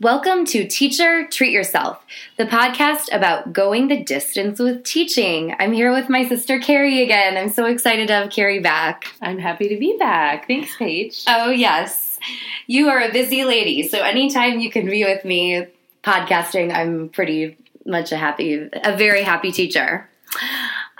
Welcome to Teacher Treat Yourself, the podcast about going the distance with teaching. I'm here with my sister Carrie again. I'm so excited to have Carrie back. I'm happy to be back. Thanks, Paige. Oh, yes. You are a busy lady, so anytime you can be with me podcasting, I'm pretty much a happy, a very happy teacher.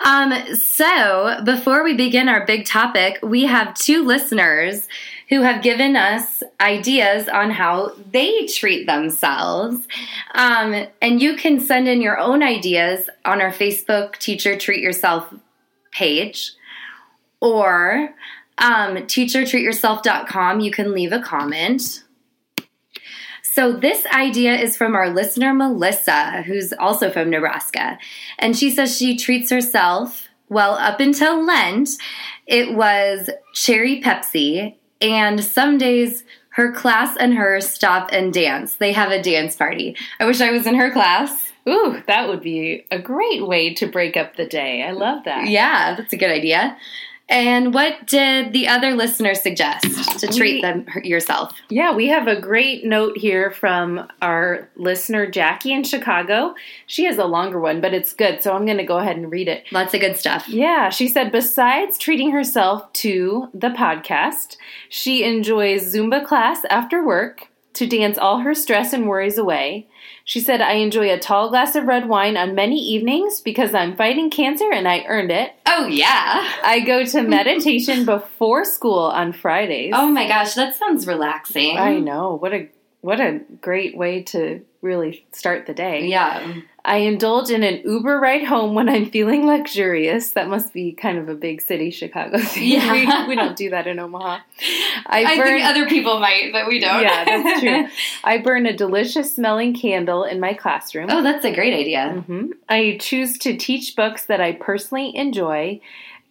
Um, so before we begin our big topic, we have two listeners who have given us ideas on how they treat themselves. Um, and you can send in your own ideas on our Facebook Teacher Treat Yourself page or um, teachertreatyourself.com. You can leave a comment. So, this idea is from our listener, Melissa, who's also from Nebraska. And she says she treats herself, well, up until Lent, it was cherry Pepsi. And some days her class and her stop and dance. They have a dance party. I wish I was in her class. Ooh, that would be a great way to break up the day. I love that. Yeah, that's a good idea. And what did the other listeners suggest to treat we, them yourself? Yeah, we have a great note here from our listener Jackie in Chicago. She has a longer one, but it's good, so I'm going to go ahead and read it. Lots of good stuff. Yeah, she said besides treating herself to the podcast, she enjoys Zumba class after work to dance all her stress and worries away. She said, I enjoy a tall glass of red wine on many evenings because I'm fighting cancer and I earned it. Oh, yeah. I go to meditation before school on Fridays. Oh my gosh, that sounds relaxing. I know. What a what a great way to really start the day. Yeah. I indulge in an Uber ride home when I'm feeling luxurious. That must be kind of a big city Chicago thing. Yeah. we, we don't do that in Omaha. I, I burn, think other people might, but we don't. Yeah, that's true. I burn a delicious smelling candle in my classroom. Oh, that's a great idea. Mm-hmm. I choose to teach books that I personally enjoy.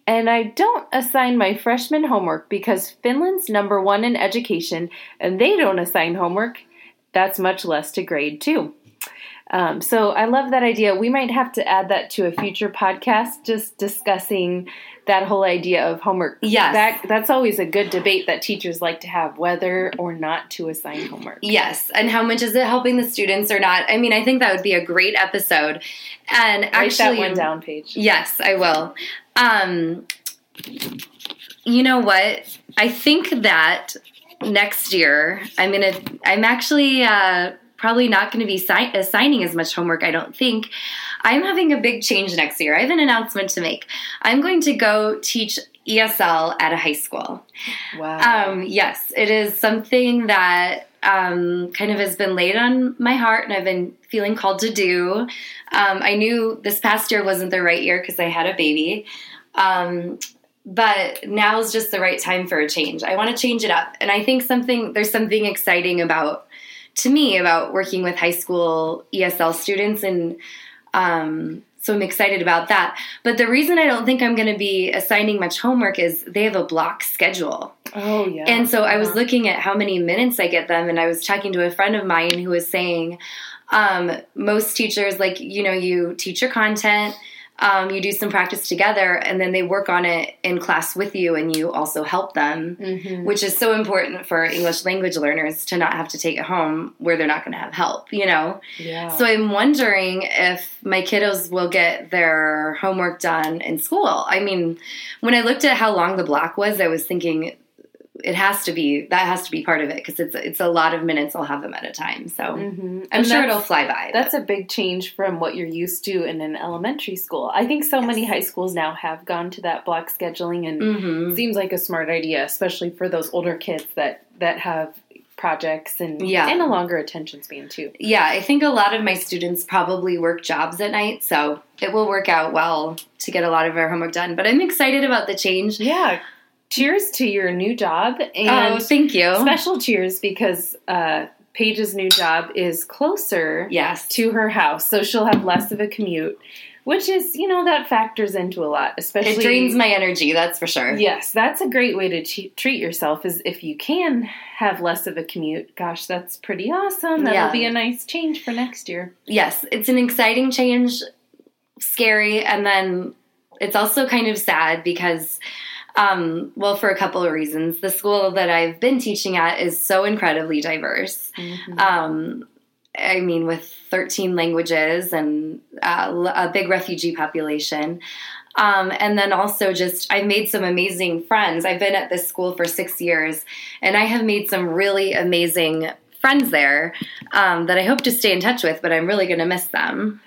And I don't assign my freshman homework because Finland's number one in education and they don't assign homework. That's much less to grade, too. Um, so I love that idea. We might have to add that to a future podcast, just discussing that whole idea of homework. Yes. That, that's always a good debate that teachers like to have, whether or not to assign homework. Yes. And how much is it helping the students or not? I mean, I think that would be a great episode. And Write actually, that one down, Paige. Yes, I will. Um, you know what? I think that next year I'm gonna. I'm actually. Uh, probably not going to be assigning as much homework, I don't think. I'm having a big change next year. I have an announcement to make. I'm going to go teach ESL at a high school. Wow. Um, yes, it is something that um, kind of has been laid on my heart and I've been feeling called to do. Um, I knew this past year wasn't the right year because I had a baby. Um, but now is just the right time for a change. I want to change it up. And I think something there's something exciting about to me about working with high school ESL students and um, so I'm excited about that. But the reason I don't think I'm going to be assigning much homework is they have a block schedule. Oh, yeah. And so I was looking at how many minutes I get them, and I was talking to a friend of mine who was saying um, most teachers, like, you know, you teach your content um, you do some practice together and then they work on it in class with you and you also help them mm-hmm. which is so important for english language learners to not have to take it home where they're not going to have help you know yeah. so i'm wondering if my kiddos will get their homework done in school i mean when i looked at how long the block was i was thinking it has to be that has to be part of it because it's it's a lot of minutes I'll have them at a time. So mm-hmm. I'm sure it'll fly by. That's but. a big change from what you're used to in an elementary school. I think so yes. many high schools now have gone to that block scheduling, and mm-hmm. seems like a smart idea, especially for those older kids that that have projects and yeah. and a longer attention span too. Yeah, I think a lot of my students probably work jobs at night, so it will work out well to get a lot of our homework done. But I'm excited about the change. Yeah, cheers to your new job. And oh, thank you. Special cheers because uh, Paige's new job is closer yes. to her house, so she'll have less of a commute. Which is, you know, that factors into a lot, especially. It drains my energy, that's for sure. Yes, that's a great way to t- treat yourself. Is if you can have less of a commute. Gosh, that's pretty awesome. That'll yeah. be a nice change for next year. Yes, it's an exciting change, scary, and then it's also kind of sad because Um, well, for a couple of reasons. The school that I've been teaching at is so incredibly diverse. Mhm. Um, I mean, with 13 languages and uh, a big refugee population. Um, and then also, just I've made some amazing friends. I've been at this school for six years, and I have made some really amazing friends there um, that I hope to stay in touch with, but I'm really going to miss them.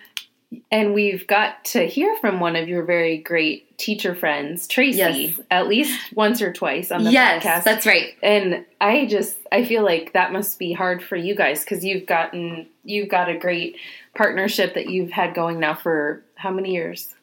And we've got to hear from one of your very great teacher friends, Tracy, Yes. at least once or twice on the yes, podcast. that's right. and I just I feel like that must be hard for you guys because you've gotten you've got a great partnership that you've had going now for how many years?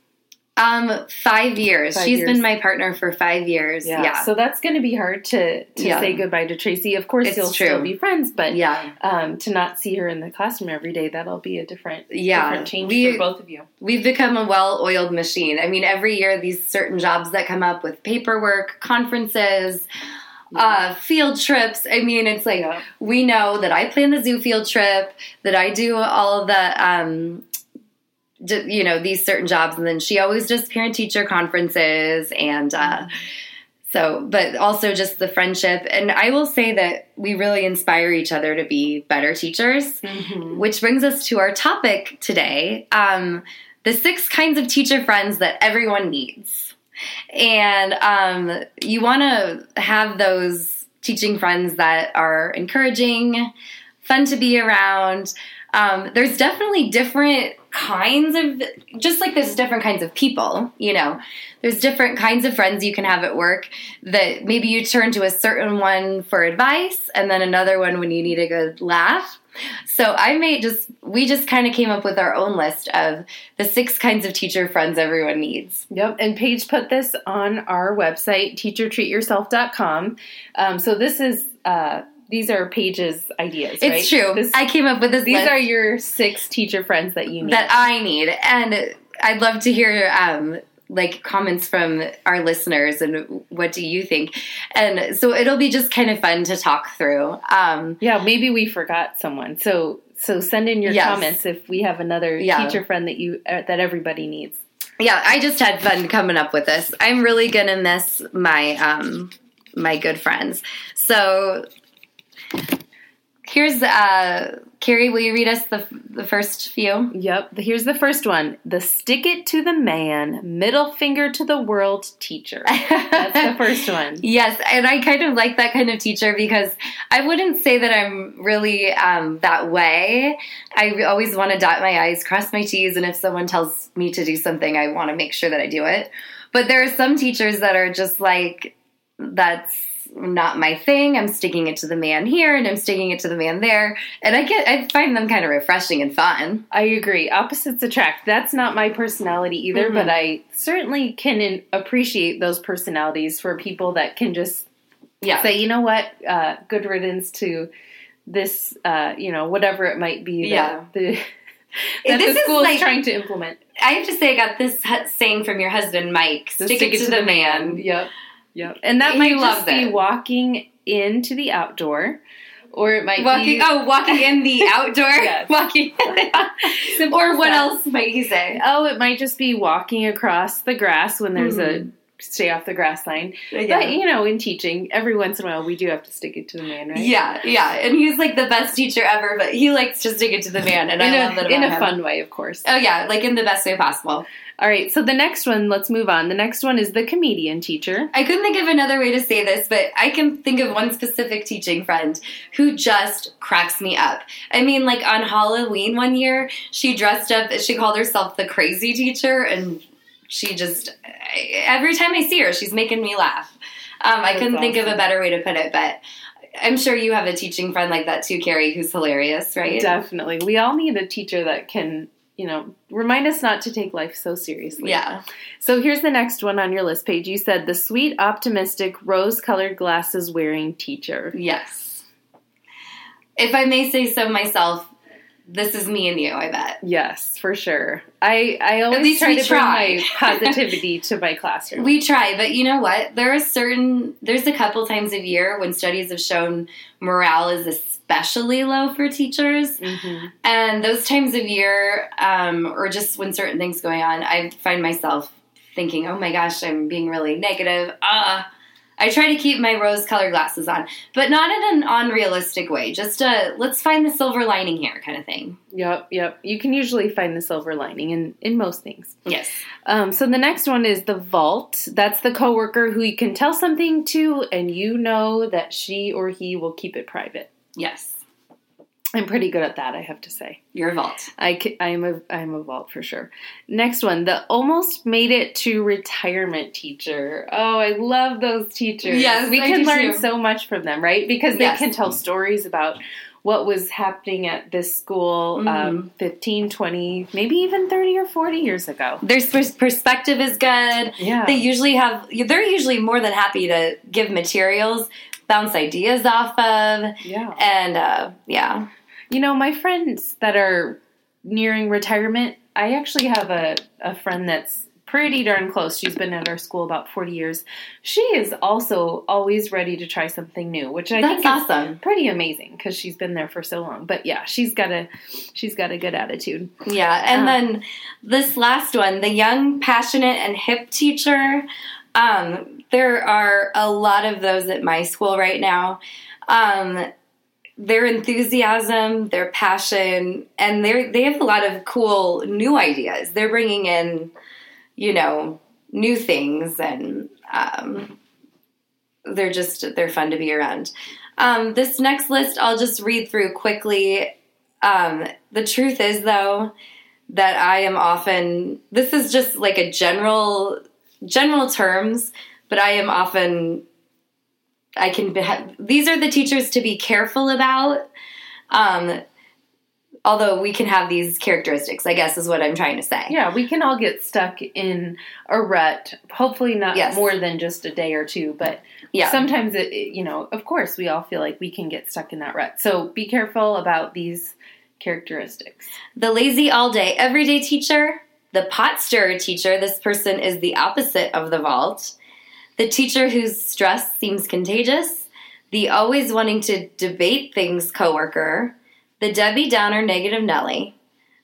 Um, five years. Five She's years. been my partner for five years. Yeah. So that's going to be hard to to Yeah. say goodbye to Tracy. Of course, It's you'll true. still be friends, but yeah. um, to not see her in the classroom every day, that'll be a different Yeah. different change We- for both of you. We've become a well oiled machine. I mean, every year, these certain jobs that come up with paperwork, conferences, uh, field trips. I mean, it's like Yeah. we know that I plan the zoo field trip, that I do all of the, um, you know, these certain jobs, and then she always does parent teacher conferences and. Uh, so, but also just the friendship. And I will say that we really inspire each other to be better teachers Mhm. which brings us to our topic today um, the six kinds of teacher friends that everyone needs. And um, you want to have those teaching friends that are encouraging, fun to be around. Um, there's definitely different kinds of, just like there's different kinds of people, you know, there's different kinds of friends you can have at work that maybe you turn to a certain one for advice and then another one when you need a good laugh. So I may just, we just kind of came up with our own list of the six kinds of teacher friends everyone needs. Yep, and Paige put this on our website, teachertreatyourself.com. Um, so this is uh, these are Paige's ideas. right? It's true. This- I came up with this these are your six teacher friends that you need. that I need. And I'd love to hear, um, like comments from our listeners and what do you think and so it'll be just kind of fun to talk through um yeah, maybe we forgot someone. So so send in your Yes. comments if we have another Yeah. teacher friend that you uh, that everybody needs. yeah i just had fun coming up with this i'm really gonna miss my um my good friends so here's uh carrie will you read us the the first few Yep. Here's the first one: the stick it to the man, middle finger to the world teacher. That's the first one. Yes, and I kind of like that kind of teacher because I wouldn't say that I'm really um, that way. I always want to dot my I's, cross my T's, and if someone tells me to do something, I want to make sure that I do it. But there are some teachers that are just like, that's not my thing. I'm sticking it to the man here and I'm sticking it to the man there. And I get, I find them kind of refreshing and fun. I agree. Opposites attract. That's not my personality either, Mhm. but I certainly can appreciate those personalities for people that can just Yeah. say, you know what, uh, good riddance to this, uh, you know, whatever it might be that Yeah. the, that This the is school like- is trying to implement. I have to say, I got this saying from your husband, Mike stick, it, to, the, man. Yep. Yep. And that He might just be walking into the outdoor, or it might Walking, be oh, walking in the outdoor. Yes. Walking. Or what else might he say? Oh, it might just be walking across the grass when there's Mhm. a stay off the grass line. Yeah. But you know, in teaching, every once in a while we do have to stick it to the man, right? yeah, yeah, and he's like the best teacher ever, but he likes to stick it to the man, and in I a, love that in a him. fun way, of course. Oh yeah, like in the best way possible. All right, so the next one, let's move on. The next one is the comedian teacher. I couldn't think of another way to say this, but I can think of one specific teaching friend who just cracks me up. I mean, like on Halloween one year, she dressed up, she called herself the crazy teacher, and she just, every time I see her, she's making me laugh. Um, I couldn't think of a better way to put it, but I'm sure you have a teaching friend like that too, Carrie, who's hilarious, right? Definitely. We all need a teacher that can, you know, remind us not to take life so seriously. Yeah. So here's the next one on your list Paige. You said the sweet, optimistic, rose colored glasses wearing teacher. Yes. If I may say so myself, this is me and you, I bet. Yes, for sure. I, I always try to try. bring my positivity to my classroom. We try, but you know what? There are certain, there's a couple times of year when studies have shown morale is especially low for teachers. Mhm. And those times of year, um, or just when certain things going on, I find myself thinking, oh my gosh, I'm being really negative. Uh, I try to keep my rose colored glasses on, but not in an unrealistic way. Just a let's find the silver lining here kind of thing. Yep, yep. You can usually find the silver lining in, in most things. Yes. Um, so the next one is the vault. That's the coworker who you can tell something to, and you know that she or he will keep it private. Yes. I'm pretty good at that, I have to say. You're a vault. I I am a I'm a vault for sure. Next one, the almost made it to retirement teacher. Oh, I love those teachers. Yes, we I can learn too. so much from them, right? Because they Yes. can tell stories about what was happening at this school Mm-hmm. um, 15, 20, maybe even 30 or 40 years ago. Their perspective is good. Yeah. They usually have. They're usually more than happy to give materials, bounce ideas off of, Yeah. and uh, yeah. You know, my friends that are nearing retirement, I actually have a, a friend that's pretty darn close. She's been at our school about 40 years. She is also always ready to try something new, which I That's think is awesome. pretty amazing because she's been there for so long. But yeah, she's got a she's got a good attitude. Yeah, and Uh, then this last one, the young, passionate, and hip teacher. Um, there are a lot of those at my school right now. Um, their enthusiasm, their passion, and they they have a lot of cool new ideas. They're bringing in, you know, new things, and um, they're just they're fun to be around. Um, this next list I'll just read through quickly. Um, the truth is, though, that I am often this is just like a general general terms, but I am often I can be, these are the teachers to be careful about. Um, although we can have these characteristics, I guess is what I'm trying to say. Yeah, we can all get stuck in a rut. Hopefully, not Yes. more than just a day or two, but Yeah. sometimes it, you know, of course, we all feel like we can get stuck in that rut. So be careful about these characteristics. The lazy all day, everyday teacher, the pot stirrer teacher, this person is the opposite of the vault. The teacher whose stress seems contagious, the always wanting to debate things coworker, the Debbie Downer negative Nelly,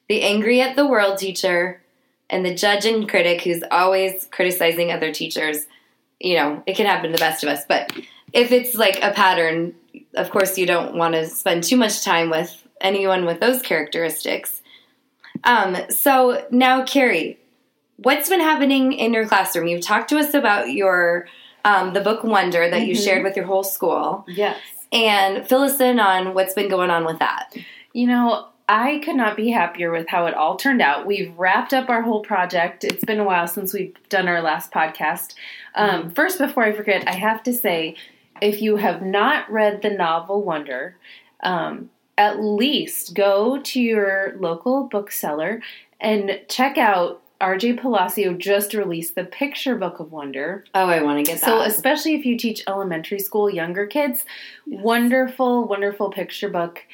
the angry at the world teacher, and the judge and critic who's always criticizing other teachers. You know, it can happen to the best of us, but if it's like a pattern, of course, you don't want to spend too much time with anyone with those characteristics. Um, so now, Carrie, what's been happening in your classroom? You've talked to us about your um, the book Wonder that you Mhm. shared with your whole school, Yes. and fill us in on what's been going on with that. You know, I could not be happier with how it all turned out. We've wrapped up our whole project. It's been a while since we've done our last podcast. Um, First, before I forget, I have to say if you have not read the novel Wonder, um, at least go to your local bookseller and check out. RJ Palacio just released the picture book of Wonder. Oh, I want to get that. So, especially if you teach elementary school younger kids, wonderful, wonderful picture book.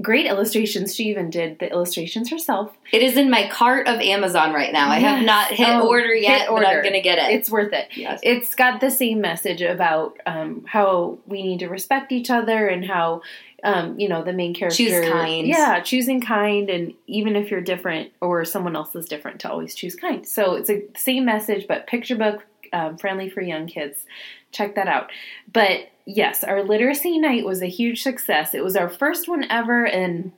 Great illustrations. She even did the illustrations herself. it is in my cart of Amazon right now. I have not hit Oh, order hit yet, but I'm going to get it. It's worth it. yes. It's got the same message about um, how we need to respect each other and how, um, you know, the main character. Choose kind. Yeah, choosing kind. And even if you're different or someone else is different, to always choose kind. So it's a same message, but picture book, um, friendly for young kids. Check that out. But yes, our literacy night was a huge success. It was our first one ever, and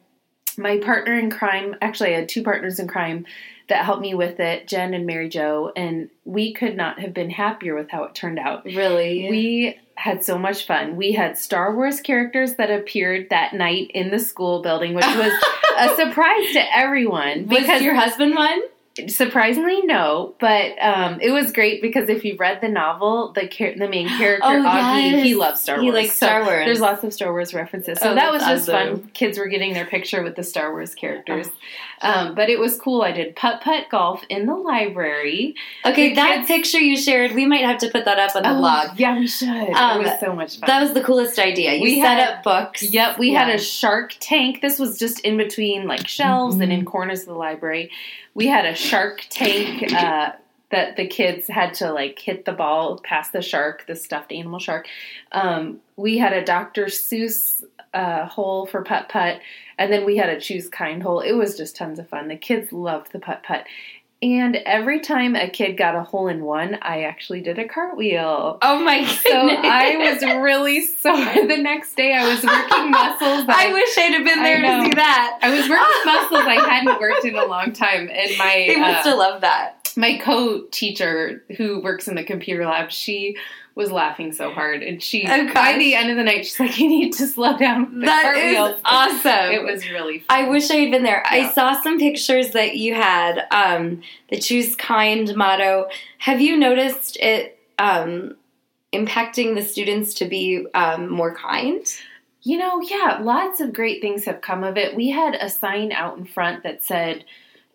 my partner in crime actually, I had two partners in crime that helped me with it, Jen and Mary Jo, and we could not have been happier with how it turned out. really. We had so much fun. We had Star Wars characters that appeared that night in the school building, which was a surprise to everyone. was your husband one? Surprisingly, no, but um, it was great because if you read the novel, the char- the main character Oh, Auggie, yes. he loves Star Wars. He likes Star Wars. There's lots of Star Wars references, so Oh, that was just awesome. fun. Kids were getting their picture with the Star Wars characters, Oh. um, but it was cool. I did putt putt golf in the library. Okay, The that kids- picture you shared, we might have to put that up on the Oh, blog. yeah, we should. Um, it was so much fun. That was the coolest idea. You We set had- up books. Yep, we Yeah. had a shark tank. This was just in between like shelves and Mm-hmm. in corners of the library. We had a shark tank uh, that the kids had to like hit the ball past the shark, the stuffed animal shark. Um, we had a Dr. Seuss uh, hole for putt putt, and then we had a choose kind hole. It was just tons of fun. The kids loved the putt putt. And every time a kid got a hole in one, I actually did a cartwheel. Oh my goodness. So I was really sore the next day. I was working muscles. that I wish I'd have been there to see that. I was working muscles I hadn't worked in a long time. And my They must uh, have loved that. my co-teacher who works in the computer lab, she was laughing so hard, and she Oh, by the end of the night, she's like, "You need to slow down." That is cartwheels." awesome. It was really. Fun. I wish I had been there. I saw some pictures that you had. Um, the choose kind motto. Have you noticed it um, impacting the students to be um, more kind? You know, yeah, lots of great things have come of it. We had a sign out in front that said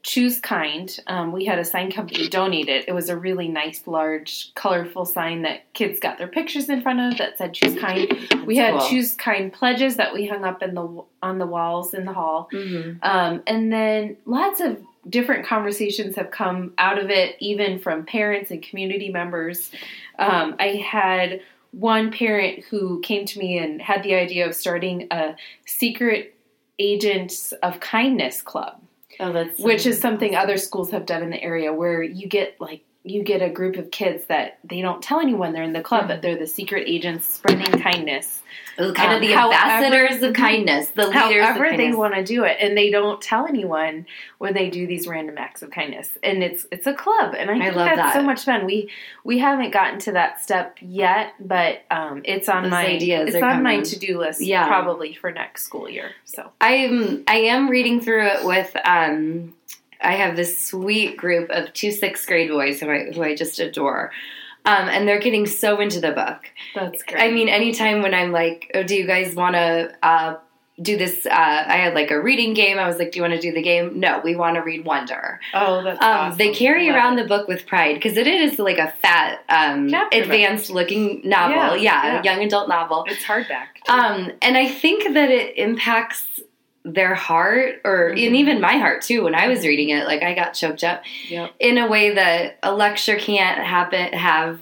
"Choose Kind." Um, we had a sign company donate it. It was a really nice, large, colorful sign that kids got their pictures in front of that said "Choose Kind." we had cool. "Choose Kind" pledges that we hung up in the on the walls in the hall. Mm-hmm. Um, and then lots of different conversations have come out of it, even from parents and community members. Um, I had one parent who came to me and had the idea of starting a secret agents of kindness club, Oh, that's which is something other schools have done in the area where you get like you get a group of kids that they don't tell anyone they're in the club, but they're the secret agents spreading kindness. Ooh, kind um, of the however- ambassadors of kindness, the leaders of However, they want to do it, and they don't tell anyone when they do these random acts of kindness. And it's it's a club, and I, I think love that's that. so much fun. We we haven't gotten to that step yet, but um, it's on Those my ideas it's are on my to do list. Yeah. probably for next school year. So I'm I am reading through it with um I have this sweet group of two sixth grade boys who I who I just adore. Um, and they're getting so into the book. that's great. I mean, anytime when I'm like, oh, do you guys want to uh, do this? Uh, I had like a reading game. I was like, do you want to do the game? No, we want to read Wonder. oh, that's Um, awesome. They carry Love around it. the book with pride because it is like a fat, um, advanced looking novel. Yeah, Yeah, yeah. young adult novel. It's hardback. Um, and I think that it impacts their heart, or Mhm. and even my heart too. When I was reading it, like I got choked up yep. in a way that a lecture can't happen. Have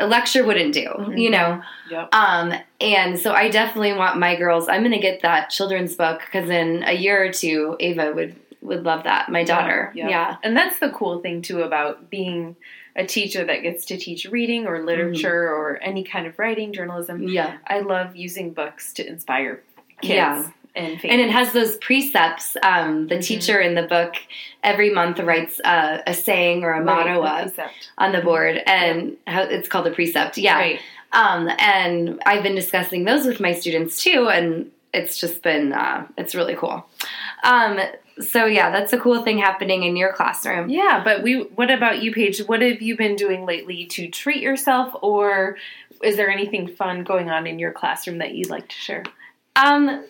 a lecture wouldn't do, Mhm. you know. Yep. Um, and so I definitely want my girls. I'm going to get that children's book because in a year or two, Ava would would love that. My daughter, Yeah, yeah. And that's the cool thing too about being a teacher that gets to teach reading or literature Mm-hmm. or any kind of writing, journalism. Yeah. I love using books to inspire kids Yeah. And. And it has those precepts. Um, the Mhm. teacher in the book every month writes uh, a saying or a motto up on the board, and how, it's called a precept. Yeah. Right. Um, and I've been discussing those with my students too, and it's just been uh, it's really cool. Um, so yeah, that's a cool thing happening in your classroom. Yeah, but we. What about you, Paige? What have you been doing lately to treat yourself, or is there anything fun going on in your classroom that you'd like to share? Um,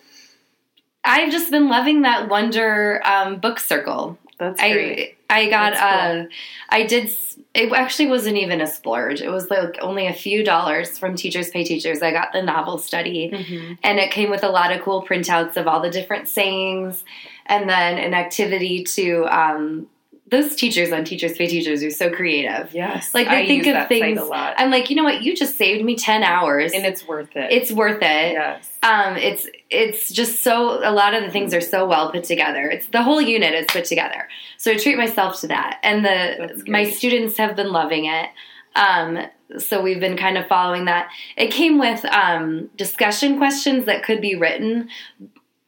I've just been loving that Wonder um, book circle. That's great. I I got That's uh I did it actually wasn't even a splurge. It was like only a few dollars from Teachers Pay Teachers. I got the novel study Mhm. and it came with a lot of cool printouts of all the different sayings and then an activity to um those teachers on Teachers Pay Teachers are so creative. Yes, Like, they I think of things- a lot, I'm like, you know what? You just saved me 10 hours. and it's worth it. it's worth it. yes. Um, it's it's just so a lot of the things are so well put together. It's the whole unit is put together. So I treat myself to that, and the my students have been loving it. Um, so we've been kind of following that. It came with um, discussion questions that could be written.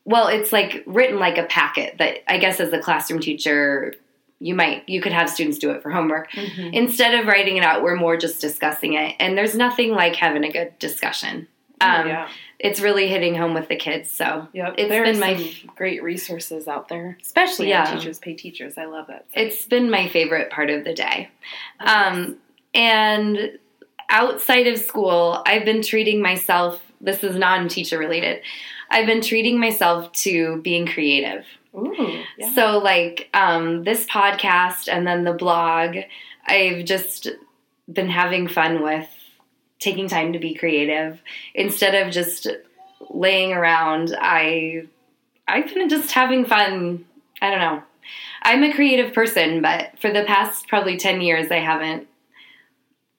Well, it's like written like a packet that I guess as a classroom teacher you might you could have students do it for homework Mhm. instead of writing it out. We're more just discussing it, and there's nothing like having a good discussion. Um, yeah. it's really hitting home with the kids. So Yep. it's there been are my- some great resources out there, especially Yeah. Teachers Pay Teachers. I love it. it's been my favorite part of the day. Um, and outside of school, I've been treating myself. This is non-teacher related. I've been treating myself to being creative. Ooh, yeah. So, like um, this podcast and then the blog, I've just been having fun with taking time to be creative instead of just laying around. I I've been just having fun. I don't know. I'm a creative person, but for the past probably ten years, I haven't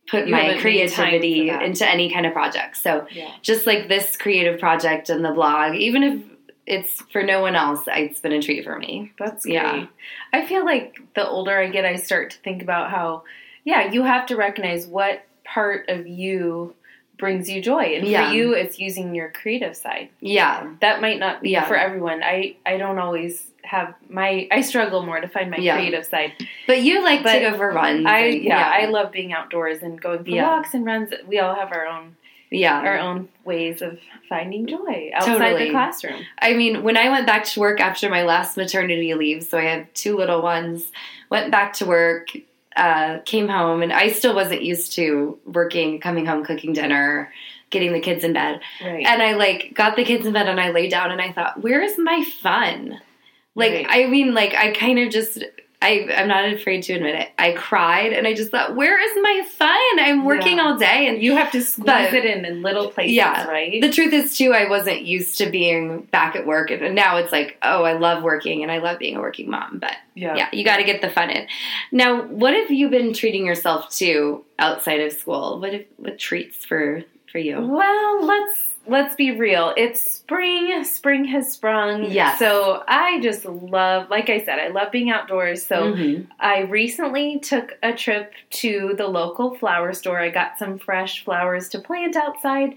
put You my haven't made time for creativity into any kind of project. So yeah. just like this creative project and the blog, even if it's for no one else. It's been a treat for me. That's great. Yeah. I feel like the older I get, I start to think about how, yeah, you have to recognize what part of you brings you joy. And Yeah. for you, it's using your creative side. Yeah. That might not be Yeah. for everyone. I, I don't always have my, I struggle more to find my Yeah. creative side. But you like But to go for runs. I, and- yeah, I love being outdoors and going for walks and runs. We all have our own, yeah. our own ways of finding joy outside Totally. the classroom. I mean, when I went back to work after my last maternity leave, so I have two little ones, went back to work, uh, came home, and I still wasn't used to working, coming home, cooking dinner, getting the kids in bed. Right. And I like got the kids in bed and I lay down and I thought, where is my fun? Like, Right. I mean, like, I kind of just. I, I'm not afraid to admit it. I cried and I just thought, where is my fun? I'm working Yeah. all day and you have to squeeze But- it in in little places, Yeah. right? the truth is too i wasn't used to being back at work and now it's like oh i love working and i love being a working mom but yeah, you got to get the fun in now what have you been treating yourself to outside of school what have, what treats for for you Well, let's let's be real. It's spring. Spring has sprung. Yes. So I just love, like I said, I love being outdoors. So Mhm. I recently took a trip to the local flower store. I got some fresh flowers to plant outside.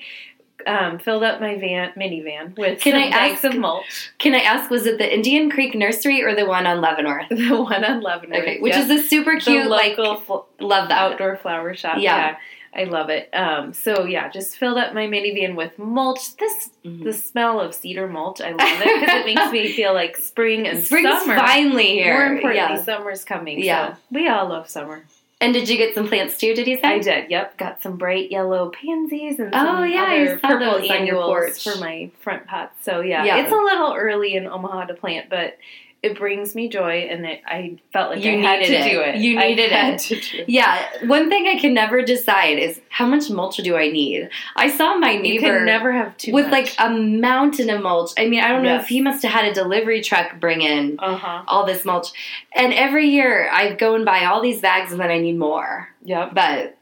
Um, filled up my van, minivan, with Can some I bags ask- of mulch. can i ask was it the indian creek nursery or the one on leavenworth The one on Leavenworth, okay which Yep. is a super the cute like local fl- love that outdoor flower shop. Yeah. Yeah. I love it. Um, so yeah, just filled up my minivan with mulch. This Mhm. the smell of cedar mulch. I love it because it makes me feel like spring and spring's summer. finally here More importantly, yeah. summer's coming. Yeah. So we all love summer. and did you get some plants too did you say I did. Yep, got some bright yellow pansies and some Oh, yeah, I other saw purple those on your annuals for my front pots. So yeah, Yeah. it's a little early in Omaha to plant, but it brings me joy, and it, I felt like You I had needed to it. do it. You needed it. it. Yeah, one thing I can never decide is how much mulch do I need? I saw my You neighbor can never have too with much. like a mountain of mulch. I mean, I don't know if he must have had a delivery truck bring in uh huh. all this mulch. And every year I go and buy all these bags and then I need more. Yep. But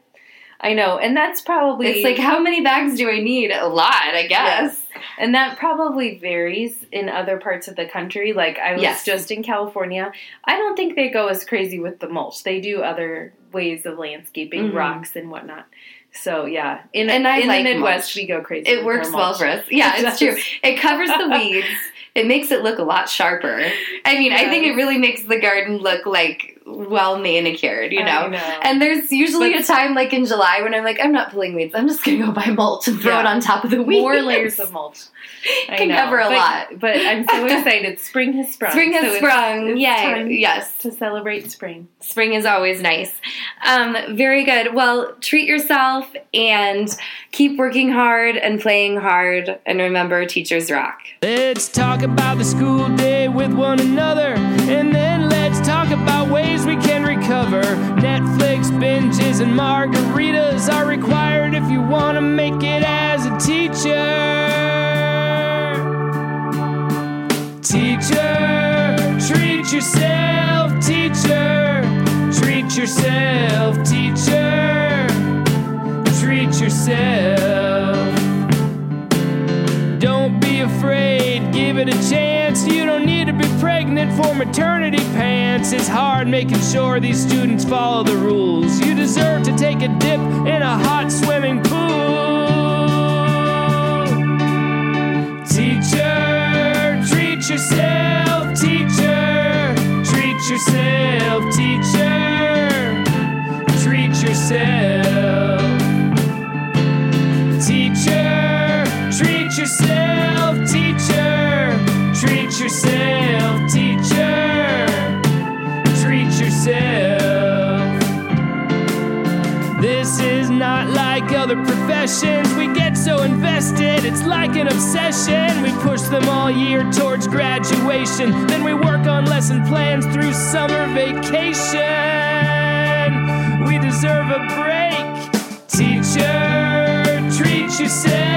I know, and that's probably it's like, how many bags do I need? A lot, I guess. Yes. and that probably varies in other parts of the country. Like I was Yes. just in California. I don't think they go as crazy with the mulch. They do other ways of landscaping, Mhm. rocks and whatnot. So yeah, in And I in like the Midwest mulch. we go crazy. It works well for us. Yeah, It it's true. It covers the weeds. It makes it look a lot sharper. I mean, I think it really makes the garden look like well manicured, you know? Know. And there's usually But- a time like in July when I'm like, I'm not pulling weeds. I'm just gonna go buy mulch and throw Yeah. it on top of the weeds. more layers of mulch. I Can know. cover a But- lot. But I'm so excited. Spring has sprung. Spring has So sprung. it's Yay. time Yes. To celebrate spring. Spring is always nice. Um, very good. Well, treat yourself and keep working hard and playing hard. And remember, teachers rock. Let's talk about the school day with one another, and then let's talk about ways we can recover. Netflix binges and margaritas are required if you want to make it as a teacher. Teacher, treat yourself, teacher. Treat yourself, teacher. Treat yourself. Don't be afraid, give it a chance. You don't for maternity pants. It's hard making sure these students follow the rules. You deserve to take a dip in a hot swimming pool. Teacher, treat yourself, teacher. Treat yourself, teacher. Treat yourself. Other professions. We get so invested, it's like an obsession. We push them all year towards graduation. Then we work on lesson plans through summer vacation. We deserve a break. Teacher, treat yourself,